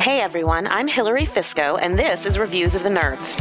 Hey everyone, I'm Hilary Fisco, and this is Reviews of the Nerds.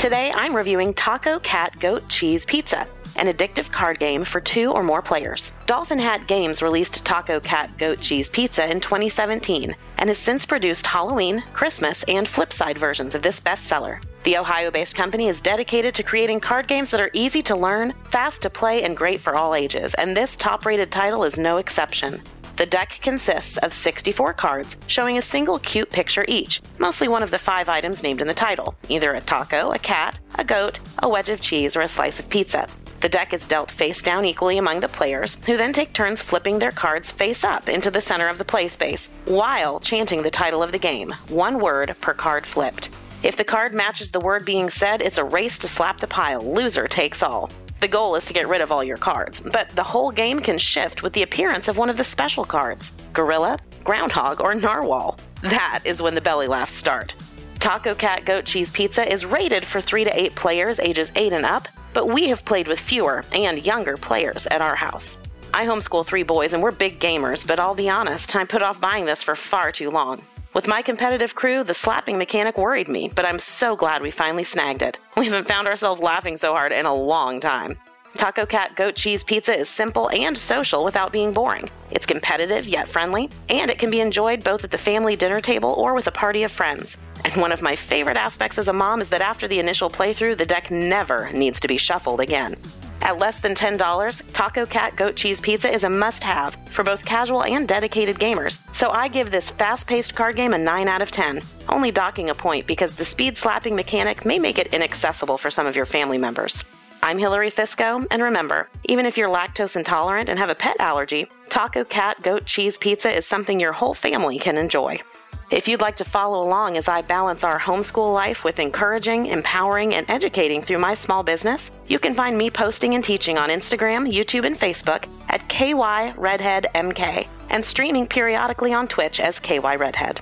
Today I'm reviewing Taco Cat Goat Cheese Pizza, an addictive card game for two or more players. Dolphin Hat Games released Taco Cat Goat Cheese Pizza in 2017 and has since produced Halloween, Christmas, and Flipside versions of this bestseller. The Ohio based company is dedicated to creating card games that are easy to learn, fast to play, and great for all ages, and this top rated title is no exception. The deck consists of 64 cards showing a single cute picture each, mostly one of the five items named in the title either a taco, a cat, a goat, a wedge of cheese, or a slice of pizza. The deck is dealt face down equally among the players, who then take turns flipping their cards face up into the center of the play space while chanting the title of the game, one word per card flipped. If the card matches the word being said, it's a race to slap the pile. Loser takes all. The goal is to get rid of all your cards, but the whole game can shift with the appearance of one of the special cards Gorilla, Groundhog, or Narwhal. That is when the belly laughs start. Taco Cat Goat Cheese Pizza is rated for 3 to 8 players ages 8 and up, but we have played with fewer and younger players at our house. I homeschool three boys and we're big gamers, but I'll be honest, I put off buying this for far too long. With my competitive crew, the slapping mechanic worried me, but I'm so glad we finally snagged it. We haven't found ourselves laughing so hard in a long time. Taco Cat Goat Cheese Pizza is simple and social without being boring. It's competitive yet friendly, and it can be enjoyed both at the family dinner table or with a party of friends. And one of my favorite aspects as a mom is that after the initial playthrough, the deck never needs to be shuffled again. At less than $10, Taco Cat Goat Cheese Pizza is a must have for both casual and dedicated gamers. So I give this fast paced card game a 9 out of 10, only docking a point because the speed slapping mechanic may make it inaccessible for some of your family members. I'm Hilary Fisco, and remember, even if you're lactose intolerant and have a pet allergy, Taco Cat Goat Cheese Pizza is something your whole family can enjoy. If you'd like to follow along as I balance our homeschool life with encouraging, empowering, and educating through my small business, you can find me posting and teaching on Instagram, YouTube, and Facebook at KYRedheadMK and streaming periodically on Twitch as KY Redhead.